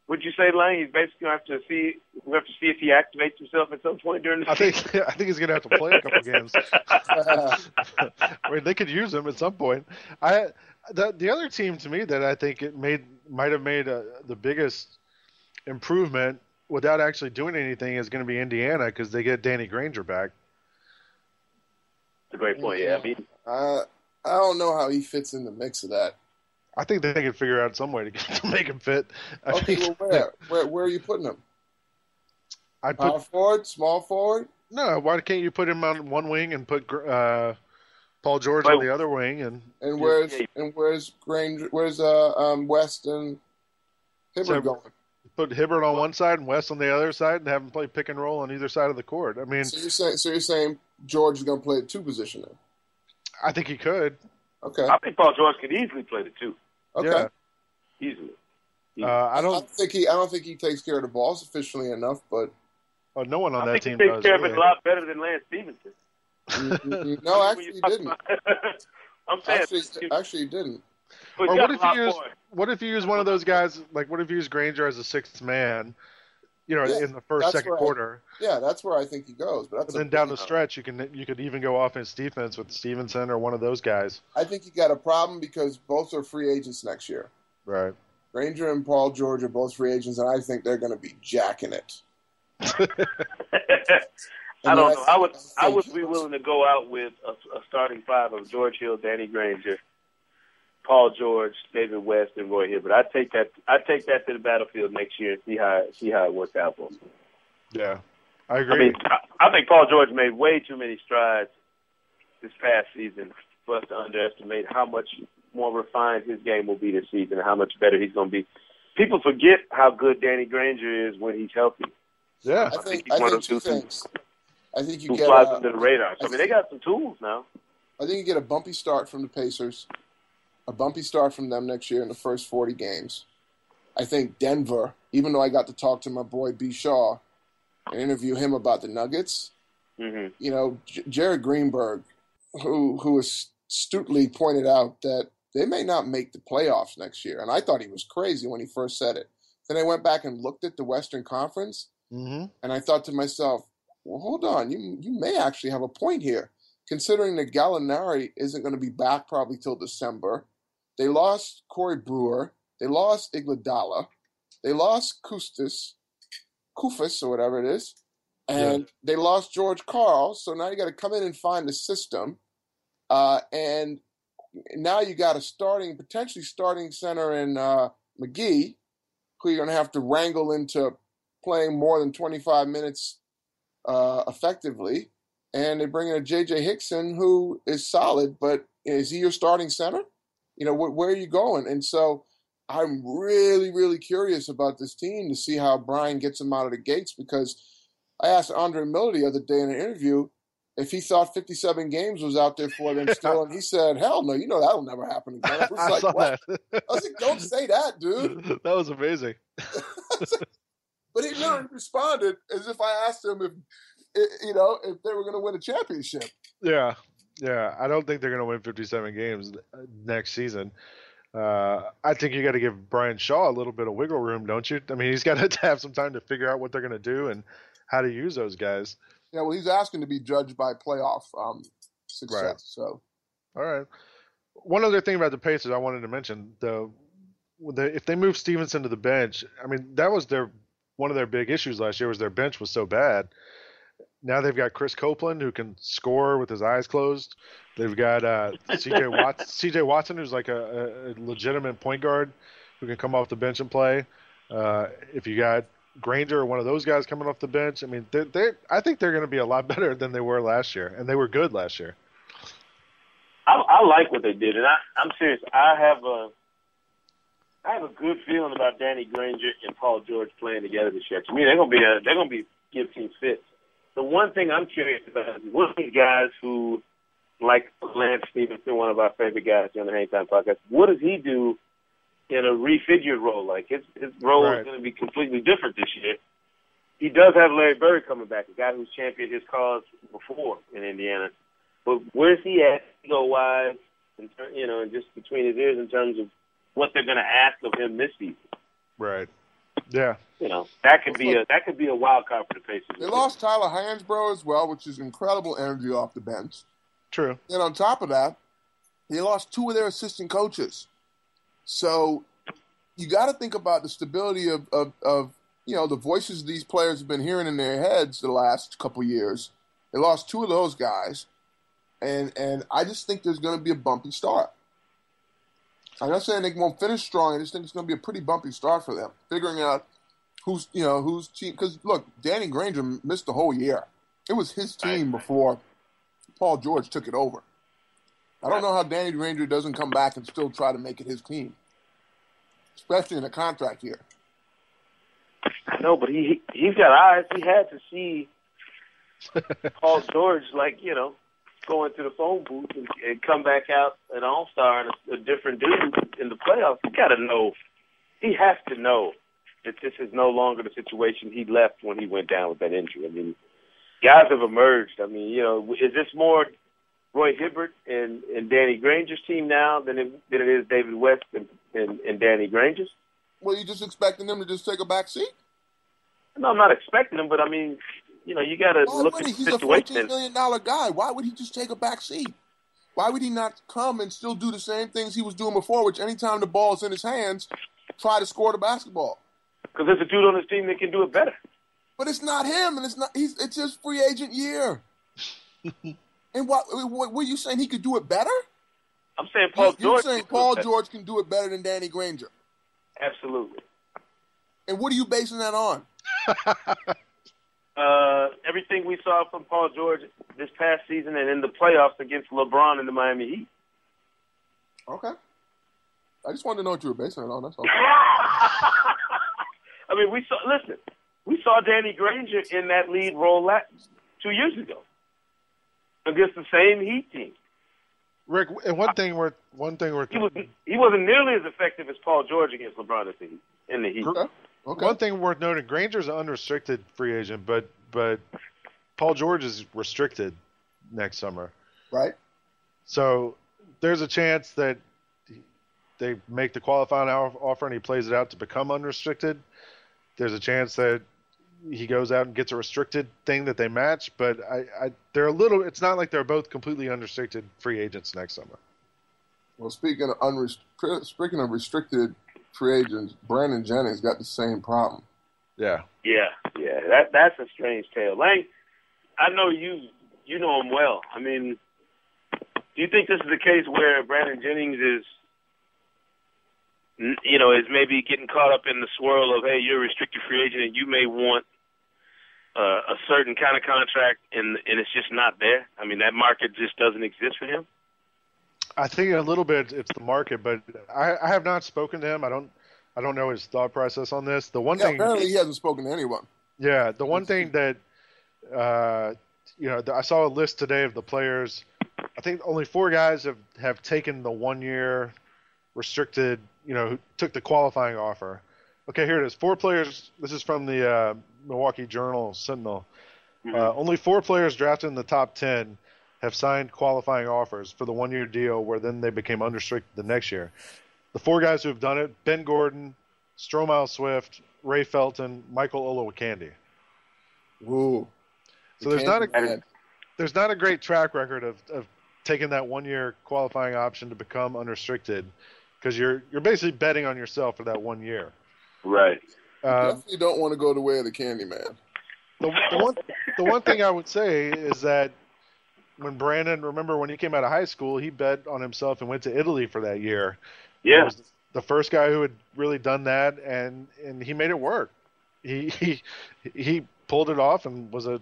would you say, Lang? He's basically going to have to see we have to see if he activates himself at some point during the I season. think I think he's gonna have to play a couple games. I mean, they could use him at some point. I the the other team to me that I think it made might have made a, the biggest improvement without actually doing anything is going to be Indiana because they get Danny Granger back. That's a great point. Yeah, I mean, Uh, I don't know how he fits in the mix of that. I think they can figure out some way to, get, to make him fit. I Okay, think- well, where? where where are you putting him? I'd Power put forward, small forward. no. Why can't you put him on one wing and put uh, Paul George Well- on the other wing and And where's and where's Granger? Where's uh um West and Hibbert So- going? Put Hibbert on one side and West on the other side and have him play pick and roll on either side of the court? I mean, So you're saying so you're saying George is going to play two position then? I think he could. Okay, I think Paul George could easily play the two, okay. Yeah. easily. Uh, I I don't. don't think he I don't think he takes care of the ball sufficiently enough, but Oh, no one on I that think team he takes does. care of it a lot better than Lance Stephenson. no, actually he didn't. I'm saying, Actually, actually he didn't. but Or what if you use more. what if you use one of those guys like what if you use Granger as a sixth man, you know, Yeah, in the first second where I- quarter. Yeah, that's where I think he goes. But that's And then down the stretch, you can you could even go offense defense with Stephenson or one of those guys. I think you got a problem because both are free agents next year. Right. Granger and Paul George are both free agents, and I think they're going to be jacking it. I don't know. I would I would be willing to go out with a, a starting five of George Hill, Danny Granger, Paul George, David West, and Roy Hibbert. I'd take that. I'd take that to the battlefield next year and see how see how it works out for me. Yeah. I I agree. mean, I, I think Paul George made way too many strides this past season for us to underestimate how much more refined his game will be this season and how much better he's going to be. People forget how good Danny Granger is when he's healthy. yeah. I think he's I one think of two those dudes things. I think you Who get flies uh, under the radar. So, I mean, they got some tools now. I think you get a bumpy start from the Pacers, a bumpy start from them next year in the first 40 games. I think Denver, even though I got to talk to my boy B. Shaw and interview him about the Nuggets, hmm you know, J- Jared Greenberg, who who astutely pointed out that they may not make the playoffs next year, and I thought he was crazy when he first said it. Then I went back and looked at the Western Conference, Mm-hmm. and I thought to myself, well, hold on, you you may actually have a point here, considering that Gallinari isn't going to be back probably till December. They lost Corey Brewer, they lost Iguodala, they lost Kustis, Kufis or whatever it is, and they lost George Karl. So now you got to come in and find the system, uh, and now you got a starting potentially starting center in uh, McGee, who you're going to have to wrangle into playing more than 25 minutes uh, effectively. And they bring in a J.J. Hickson who is solid, but is he your starting center? You know, wh- where are you going? And so I'm really, really curious about this team to see how Brian gets them out of the gates because I asked Andre Miller the other day in an interview if he thought 57 games was out there for them still, and he said, "Hell no, you know that'll never happen again." I was I like, saw "What?" that. I was like, "Don't say that, dude." that was amazing. But he literally responded as if I asked him if, you know, if they were going to win a championship. Yeah, yeah. I don't think they're going to win 57 games uh, next season. Uh, I think you got to give Brian Shaw a little bit of wiggle room, don't you? I mean, he's got to have some time to figure out what they're going to do and how to use those guys. Yeah, well, he's asking to be judged by playoff um, success. Right. So All right. One other thing about the Pacers I wanted to mention the, the if they move Stephenson to the bench, I mean that was their one of their big issues last year was their bench was so bad. Now they've got Chris Copeland who can score with his eyes closed. They've got uh, CJ Watson, CJ Watson who's like a, a legitimate point guard who can come off the bench and play. Uh, if you got Granger or one of those guys coming off the bench, I mean they they I think they're going to be a lot better than they were last year, and they were good last year. I, I like what they did, and I, I'm serious. I have a, I have a good feeling about Danny Granger and Paul George playing together this year. To me, they're gonna be a, they're gonna be give teams fits. The one thing I'm curious about is one of these guys who, like Lance Stephenson, one of our favorite guys on the Hang Time podcast. What does he do in a refigured role? Like his his role Right. is going to be completely different this year. He does have Larry Bird coming back, a guy who's championed his cause before in Indiana. But where's he at ego wise, in ter- you know, and just between his ears in terms of what they're going to ask of him this season? Right. Yeah. You know, that could be a that could be a wild card for the Pacers. they lost Tyler Hansbrough as well, which is incredible energy off the bench. True. And on top of that, they lost two of their assistant coaches. So you got to think about the stability of, of, of, you know, the voices these players have been hearing in their heads the last couple years. They lost two of those guys. And, and I just think there's going to be a bumpy start. I'm not saying they won't finish strong. I just think it's going to be a pretty bumpy start for them. Figuring out who's, you know, who's team. Because, look, Danny Granger missed the whole year. It was his team before Paul George took it over. I don't know how Danny Granger doesn't come back and still try to make it his team, especially in a contract year. No, but he he's got eyes. He had to see Paul George, like you know, go into the phone booth and, and come back out an All Star and a, a different dude in the playoffs. He got to know. He has to know that this is no longer the situation he left when he went down with that injury. I mean, guys have emerged. I mean, you know, is this more Roy Hibbert and, and Danny Granger's team now than it, than it is David West and, and, and Danny Granger's? Well, you just expecting them to just take a back seat? No, I'm not expecting him, but I mean, you know, you got to look at he? the He's a situation. fourteen million dollar guy. Why would he just take a back seat? Why would he not come and still do the same things he was doing before? Which anytime the ball's in his hands, try to score the basketball. Because there's a dude on his team that can do it better. But it's not him, and it's not. He's it's his free agent year. and what, what? Were you saying he could do it better? I'm saying Paul You're George. saying can do it Paul. George can do it better than Danny Granger. Absolutely. And what are you basing that on? Uh, everything we saw from Paul George this past season and in the playoffs against LeBron and the Miami Heat. Okay. I just wanted to know what you were basing it on. That's all. I mean, we saw. Listen, we saw Danny Granger in that lead role la two years ago against the same Heat team. Rick, and one thing worth one thing worth He was he wasn't nearly as effective as Paul George against LeBron at the Heat, in the Heat. Okay. One thing worth noting: Granger's an unrestricted free agent, but but Paul George is restricted next summer. Right. So there's a chance that they make the qualifying offer and he plays it out to become unrestricted. There's a chance that he goes out and gets a restricted thing that they match, but I, I they're a little. It's not like they're both completely unrestricted free agents next summer. Well, speaking of unrest- speaking of restricted free agents, Brandon Jennings got the same problem. Yeah. Yeah, yeah, that that's a strange tale. Lang, I know you you know him well. I mean, do you think this is the case where Brandon Jennings is, you know, is maybe getting caught up in the swirl of hey, you're a restricted free agent and you may want uh, a certain kind of contract and and it's just not there. I mean, that market just doesn't exist for him. I think a little bit it's the market, but I, I have not spoken to him. I don't I don't know his thought process on this. The one Yeah, thing apparently he hasn't spoken to anyone. Yeah, the one thing that uh, you know, I saw a list today of the players. I think only four guys have have taken the one year restricted. You know, who took the qualifying offer. Okay, here it is. Four players. This is from the uh, Milwaukee Journal Sentinel. Uh, only four players drafted in the top ten have signed qualifying offers for the one year deal, where then they became unrestricted the next year. The four guys who have done it: Ben Gordon, Stromile Swift, Ray Felton, Michael Olowokandi. Ooh. So there's not a there's not a great track record of, of taking that one year qualifying option to become unrestricted because you're you're basically betting on yourself for that one year. Right. Um, Definitely don't want to go the way of the candy man. the, the one the one thing I would say is that when Brandon, remember when he came out of high school, he bet on himself and went to Italy for that year. He Yeah. was the first guy who had really done that, and and he made it work. He he he pulled it off and was a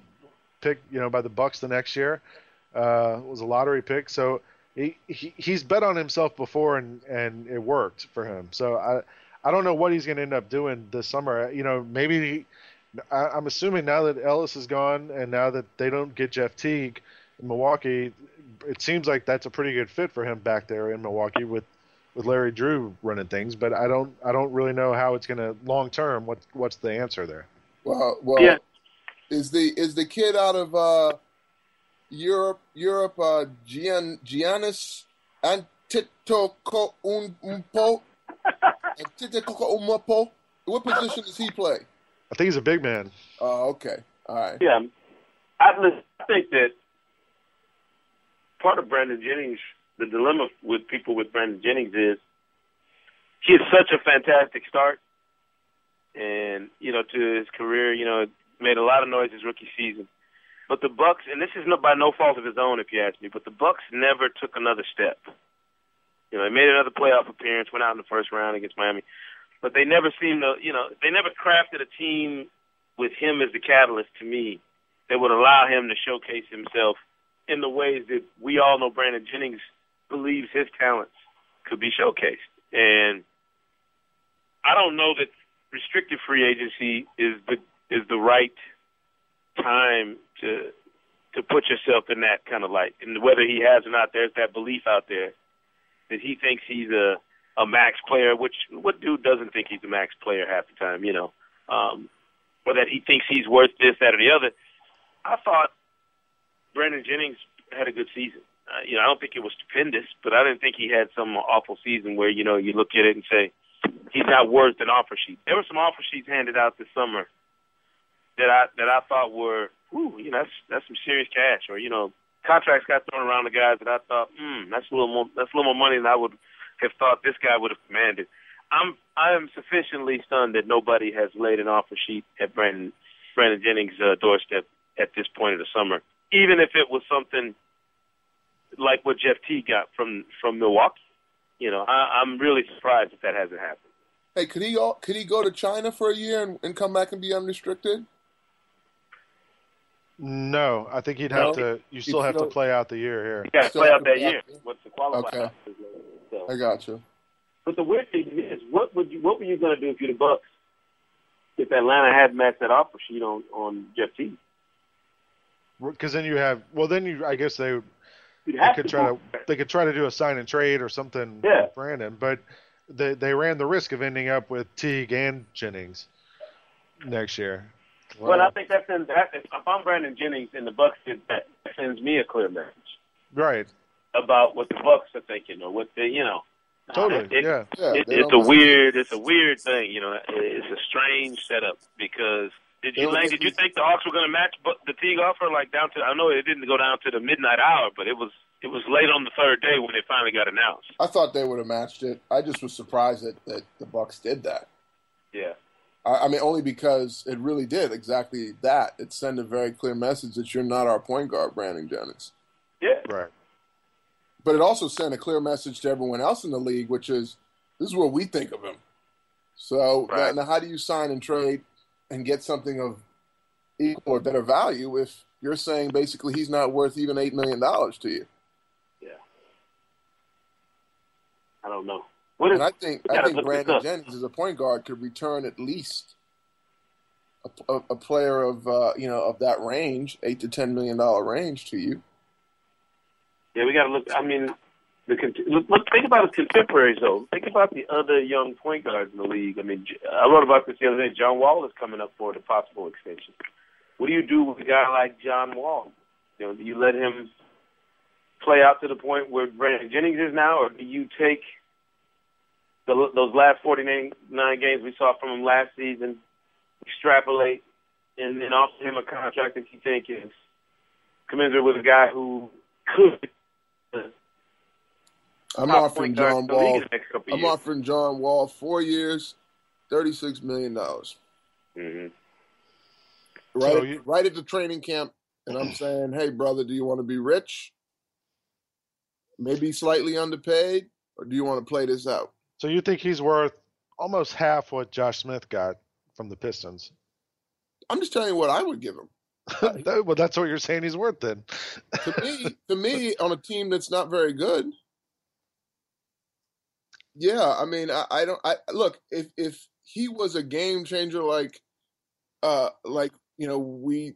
pick, you know, by the Bucks the next year. Uh, was a lottery pick, so he, he he's bet on himself before and and it worked for him. So I I don't know what he's going to end up doing this summer. You know, maybe he, I, I'm assuming now that Ellis is gone and now that they don't get Jeff Teague Milwaukee, it seems like that's a pretty good fit for him back there in Milwaukee with with Larry Drew running things. But I don't I don't really know how it's going to long term. What what's the answer there? Well, well, Yeah. is the is the kid out of uh, Europe? Europe, uh, Gian, Giannis Antetokounmpo. Antetokounmpo. What position does he play? I think he's a big man. Oh, okay. All right. Yeah, I, I think that part of Brandon Jennings, the dilemma with people with Brandon Jennings is he had such a fantastic start, and you know to his career, you know made a lot of noise his rookie season. But the Bucks, and this is no, by no fault of his own, if you ask me, but the Bucks never took another step. You know, they made another playoff appearance, went out in the first round against Miami, but they never seemed to, you know, they never crafted a team with him as the catalyst to me that would allow him to showcase himself in the ways that we all know Brandon Jennings believes his talents could be showcased. And I don't know that restricted free agency is the is the right time to to put yourself in that kind of light. And whether he has or not, there's that belief out there that he thinks he's a a max player, which what dude doesn't think he's a max player half the time, you know? Um, or that he thinks he's worth this, that, or the other. I thought Brandon Jennings had a good season. Uh, you know, I don't think it was stupendous, but I didn't think he had some awful season where you know you look at it and say he's not worth an offer sheet. There were some offer sheets handed out this summer that I that I thought were, ooh, you know, that's that's some serious cash, or you know, contracts got thrown around the guys that I thought, hmm, that's a little more that's a little more money than I would have thought this guy would have commanded. I'm I am sufficiently stunned that nobody has laid an offer sheet at Brandon Brandon Jennings' uh, doorstep at this point of the summer, even if it was something like what Jeff Teague got from from Milwaukee. You know, I, I'm really surprised if that hasn't happened. Hey, could he all, could he go to China for a year and, and come back and be unrestricted? No, I think he'd have No? to. You still have to play out the year here. You got to play out that year. out What's the qualifier? Okay. So. I got you. But the weird thing is, what would you what were you going to do if you're the Bucks? If Atlanta had matched that offer sheet on on Jeff Teague, Because then you have. Well, then you. I guess they, you'd they could to try go to. They could try to do a sign and trade or something. Yeah. with Brandon, but they they ran the risk of ending up with Teague and Jennings next year. Well, I think that's in that. If I'm Brandon Jennings and the Bucks did that, that sends me a clear message Right. about what the Bucks are thinking or what they, you know. Totally. It- yeah. Yeah, It, it's a weird, it's a weird thing, you know. It's a strange setup because did you, Lang? think Did you think the Hawks were going to match the Teague offer like down to? I know it didn't go down to the midnight hour, but it was it was late on the third day when it finally got announced. I thought they would have matched it. I just was surprised that, that the Bucks did that. Yeah, I, I mean, only because it really did exactly that. It sent a very clear message that you're not our point guard, Brandon Jennings. yeah. Right. But it also sent a clear message to everyone else in the league, which is this is what we think of him. So now, Right. now how do you sign and trade and get something of equal or better value if you're saying basically he's not worth even eight million dollars to you? Yeah. I don't know. What is? And I think I think Brandon. Jennings as a point guard could return at least a, a, a player of uh, you know of that range, eight to ten million dollar range to you. Yeah, we got to look. I mean, the look, look. Think about his contemporaries, though. Think about the other young point guards in the league. I mean, I wrote about this the other day. John Wall is coming up for the possible extension. What do you do with a guy like John Wall? You know, do you let him play out to the point where Brandon Jennings is now, or do you take the, those last 49 games we saw from him last season, extrapolate, and then offer him a contract that you think is commensurate with a guy who could I'm top offering point John in the league Wall. the next couple of I'm years. offering John Wall four years, thirty six million dollars. hmm Right, So at, you- right at the training camp, and I'm saying, hey brother, do you want to be rich? Maybe slightly underpaid, or do you want to play this out? So you think he's worth almost half what Josh Smith got from the Pistons? I'm just telling you what I would give him. That- well, that's what you're saying he's worth then. to me, to me, on a team that's not very good. Yeah, I mean, I, I don't. I look if if he was a game changer, like, uh, like you know, we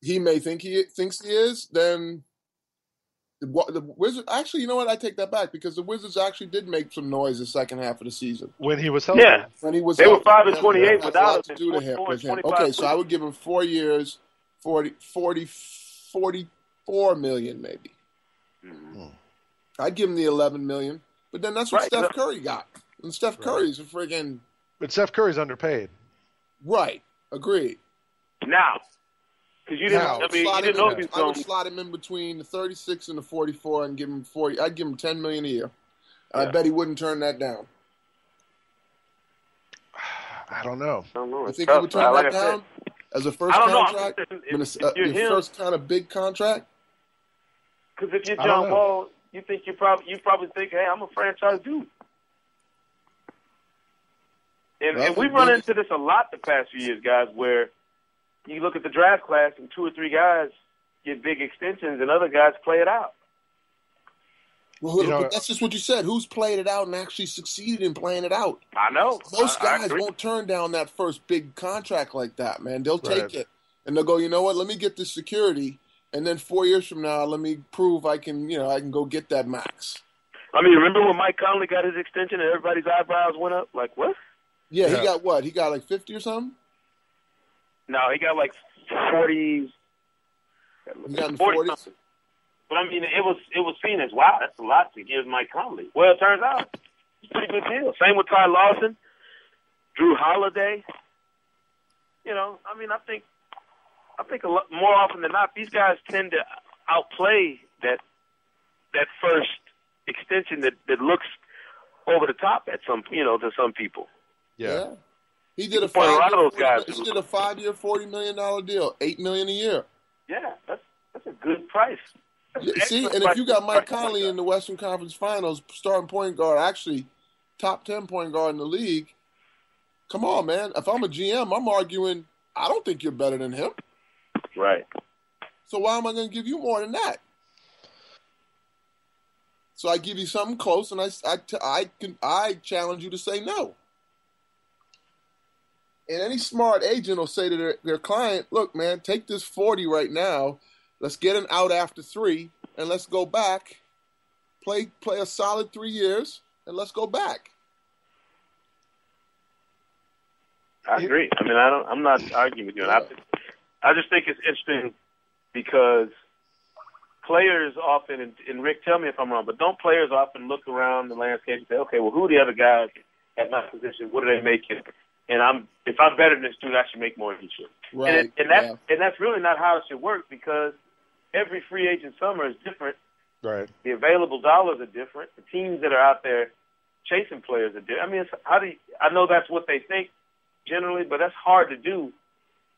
he may think he thinks he is, then the, Wa- the Wizards. Actually, you know what? I take that back because the Wizards actually did make some noise the second half of the season when he was healthy. Yeah. when he was. They were healthy. five and 28 that a without lot him, to do to him with him. Okay, so I would give him four years, 40, 40 44 million maybe. I'd give him the eleven million, but then that's what Right, Steph Curry got, and Steph Curry's a friggin' But Steph Curry's underpaid. right. Agreed. Now, because you didn't, Now, I mean, you didn't know in- if he I would slot him in between the thirty-six and the forty-four, and give him forty. I'd give him ten million a year. Yeah. I bet he wouldn't turn that down. I don't know. I don't know. I It's think he would turn Like that I down as a first I know. I'm contract. saying, If, it's, uh, if you're your him, first kind of big contract. because if you're don't John. Wall, you think you probably you probably think, hey, I'm a franchise dude. And, and we've run into this a lot the past few years, guys, where you look at the draft class and two or three guys get big extensions and other guys play it out. Well, You know- but that's just what you said. Who's played it out and actually succeeded in playing it out? I know. Most I- I guys agree. won't turn down that first big contract like that, man. They'll take Right. it and they'll go, you know what? Let me get this security, and then four years from now, let me prove I can, you know, I can go get that max. I mean, remember when Mike Conley got his extension and everybody's eyebrows went up? Like, what? Yeah, Yeah. he got what? He got like fifty or something. No, he got like 40. He got 40 But I mean, it was it was seen as wow, that's a lot to give Mike Conley. Well, it turns out it's a pretty good deal. Same with Ty Lawson, Jrue Holiday. You know, I mean, I think I think a lot more often than not, these guys tend to outplay that that first extension that that looks over the top at some you know to some people. Yeah. He did a Boy, a five. lot of those guys- He did a five-year, forty million dollar deal, eight million a year. Yeah, that's that's a good price. Yeah, See, excellent and if you got for Mike Conley in the Western Conference Finals, starting point guard, actually top ten point guard in the league. Come on, man. If I'm a GM, I'm arguing. I don't think you're better than him. Right? So why am I going to give you more than that? So I give you something close, and I, I, I can I challenge you to say no. And any smart agent will say to their, their client, "Look, man, take this forty right now. Let's get an out after three, and let's go back, play play a solid three years, and let's go back." I agree. I mean, I don't. I'm not arguing with you. And I, I just think it's interesting because players often, and, Rick, tell me if I'm wrong, but don't players often look around the landscape and say, okay, well, who are the other guys at my position? What are they making? And I'm, if I'm better than this dude, I should make more than he should. Right. And, it, and that's yeah. and that's really not how it should work because every free agent summer is different. Right. The available dollars are different. The teams that are out there chasing players are different. I mean, it's, how do you, I know that's what they think generally, but that's hard to do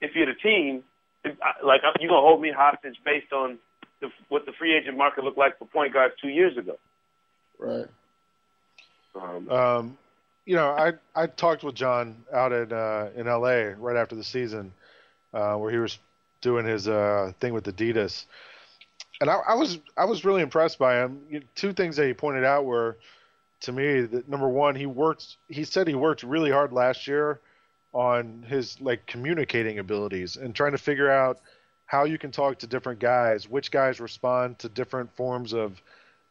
if you're the team. If, I- like you're gonna hold me hostage based on the, what the free agent market looked like for point guards two years ago. Right. Um, Um, you know, I I talked with John out in uh, in L.A. right after the season, uh, where he was doing his uh, thing with Adidas, and I, I was I was really impressed by him. You- Two things that he pointed out were, to me, that number one, he worked. He said he worked really hard last year on his like communicating abilities and trying to figure out how you can talk to different guys, which guys respond to different forms of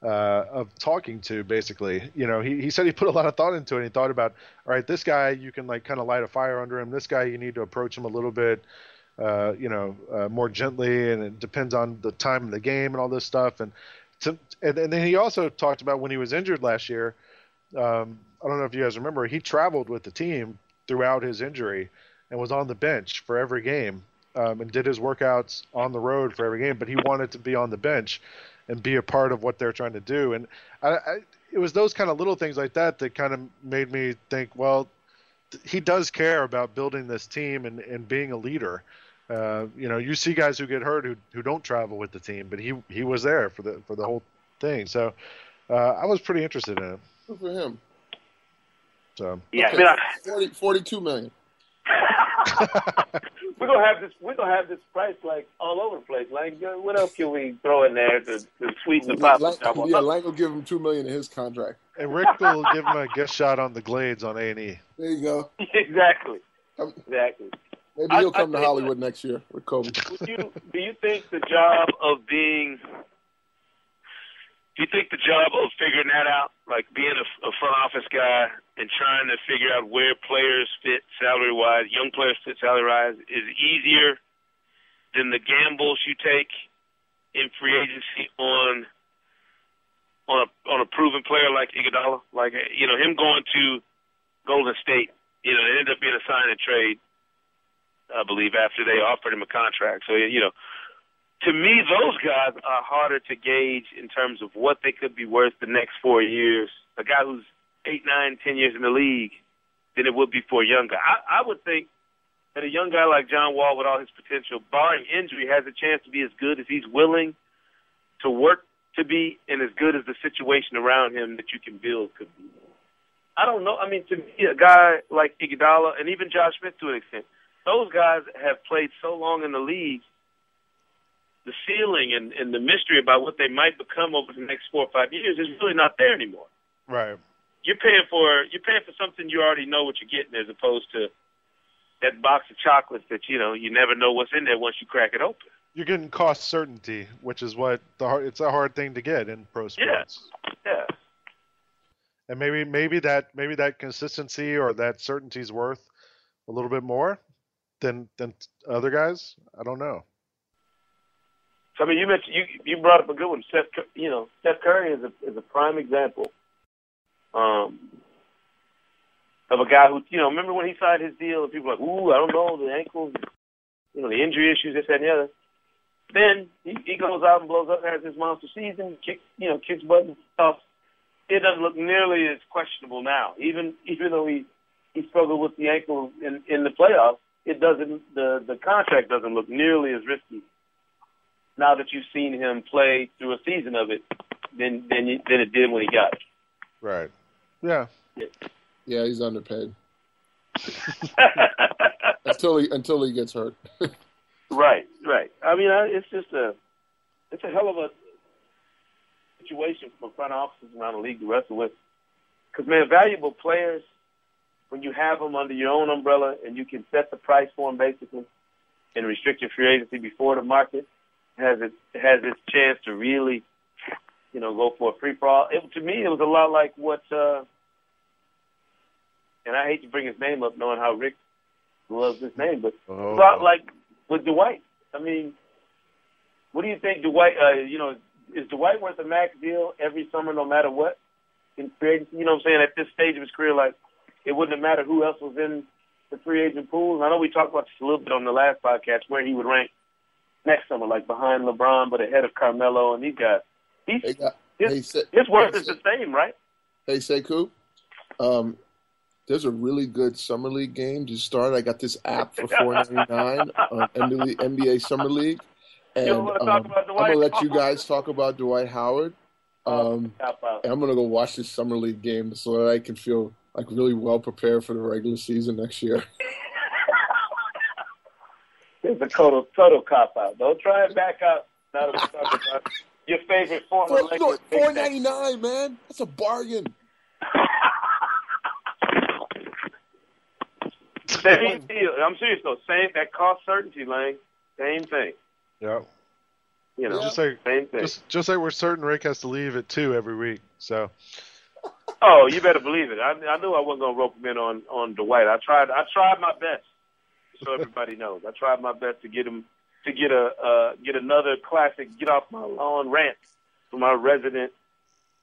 uh, of talking to basically. You know he, he said he put a lot of thought into it. He thought about all right this guy you can like kind of light a fire under him. This guy you need to approach him a little bit uh, you know uh, more gently and it depends on the time of the game and all this stuff. And to, and, and then he also talked about when he was injured last year um, I don't know if you guys remember he traveled with the team throughout his injury and was on the bench for every game um, and did his workouts on the road for every game but he wanted to be on the bench and be a part of what they're trying to do. And I, I, it was those kind of little things like that that kind of made me think, well, he does care about building this team and, and being a leader. Uh, you know, you see guys who get hurt who who don't travel with the team, but he he was there for the for the whole thing. So uh, I was pretty interested in it. Good for him. So yeah, Okay, I mean, I, 40, 42 million. we're gonna have this. We're gonna have this price like all over the place. Like, what else can we throw in there to, to sweeten the pot? Lang, yeah, Lang will give him two million in his contract. and Rick will give him a guest shot on the Glades on A and E. There you go. exactly. Um, Exactly. Maybe he'll I come to think- Hollywood next year with Kobe. Would you, do you think the job of being do you think the job of figuring that out, like being a, a front office guy and trying to figure out where players fit salary wise, young players fit salary wise, is easier than the gambles you take in free agency on on a on a proven player like Iguodala? Like you know him going to Golden State, you know, it ended up being a sign and trade. I believe after they offered him a contract. So you know, to me, those guys are harder to gauge in terms of what they could be worth the next four years. A guy who's eight, nine, ten years in the league than it would be for a young guy. I, I would think that a young guy like John Wall, with all his potential, barring injury, has a chance to be as good as he's willing to work to be, and as good as the situation around him that you can build could be. I don't know. I mean, to me, a guy like Iguodala and even Josh Smith to an extent, those guys have played so long in the league. The ceiling and, and the mystery about what they might become over the next four or five years is really not there anymore. Right. You're paying for you're paying for something you already know what you're getting, as opposed to that box of chocolates that you know you never know what's in there once you crack it open. You're getting cost certainty, which is what the hard, it's a hard thing to get in pro sports. Yeah. yeah. And maybe maybe that maybe that consistency or that certainty is worth a little bit more than than other guys. I don't know. So I mean, you mentioned you you brought up a good one. Steph, you know, Steph Curry is a is a prime example um, of a guy who you know. Remember when he signed his deal, and people were like, "Ooh, I don't know, the ankles." you know, the injury issues, this, that, and the other. Then he, he goes out and blows up, has his monster season, kicks, you know, kicks butt and stuff. It doesn't look nearly as questionable now. Even even though he he struggled with the ankle in in the playoffs, it doesn't the the contract doesn't look nearly as risky now that you've seen him play through a season of it than than than it did when he got it. Right. Yeah. Yeah, he's underpaid until he until he gets hurt. Right, right. I mean, I, it's just a it's a hell of a situation for front offices around the league to wrestle with. Because man, valuable players, when you have them under your own umbrella and you can set the price for them basically, and restrict your free agency before the market has it has its chance to really, you know, go for a free for all. It, to me, it was a lot like what, uh, and I hate to bring his name up, knowing how Rick loves his name, but Oh. a lot like with Dwight. I mean, what do you think, Dwight? Uh, you know, is Dwight worth a max deal every summer, no matter what? In free agency, you know what I'm saying? At this stage of his career, like it wouldn't have mattered who else was in the free agent pool. I know we talked about this a little bit on the last podcast, where he would rank next summer, like behind LeBron, but ahead of Carmelo and these guys. He's, got- his, say- his is the same, right? Hey, Sekou, um, there's a really good summer league game to start. I got this app for four ninety nine on NBA, NBA Summer League, and um, I'm gonna let you guys talk about Dwight Howard. Um, Cop out. and I'm gonna go watch this summer league game so that I can feel like really well prepared for the regular season next year. It's a total total cop out. Don't try and back out. Now that we're talking about your favorite former Four, Lakers. no, big four man. man. That's a bargain. Same deal. I'm serious though. Same that cost certainty, Lang. Same thing. Yeah. You know, Just like same thing. just just like we're certain Rick has to leave at two every week. So Oh, you better believe it. I, I knew I wasn't gonna rope him in on on Dwight. I tried. I tried my best, so everybody knows. I tried my best to get him to get a uh, get another classic get off my lawn rant from our resident,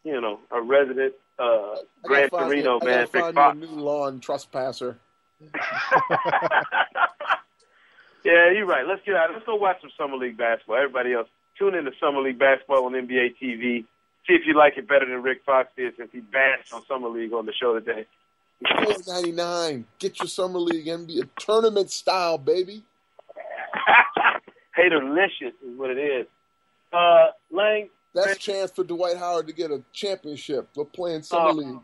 you know, our resident uh, I Gran gotta find me- Torino I man, gotta Big find Fox. a new lawn trespasser. Yeah, you're right. Let's get out. Let's go watch some summer league basketball. Everybody else, tune in to summer league basketball on NBA TV. See if you like it better than Rick Fox did since he bashed on summer league on the show today. Four ninety nine. Get your summer league NBA tournament style, baby. Haterlicious is what it is. Uh, Lang, That's a chance for Dwight Howard to get a championship. We're playing summer Oh. league.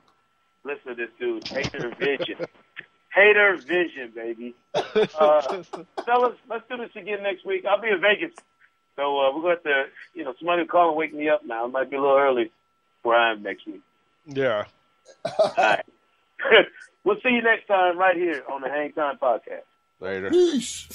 listen to this dude. Hater vision. Hater vision, baby. Uh, fellas, let's do this again next week. I'll be in Vegas. So uh, we're going to, have to, you know, somebody will call and wake me up now. It might be a little early where I am next week. yeah. All right. we'll see you next time right here on the Hang Time Podcast. Later. Peace.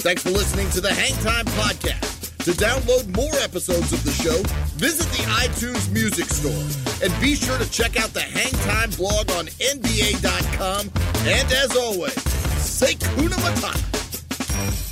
Thanks for listening to the Hang Time Podcast. To download more episodes of the show, visit the iTunes Music Store. And be sure to check out the Hang Time blog on NBA.com. And as always, say Kuna Matata.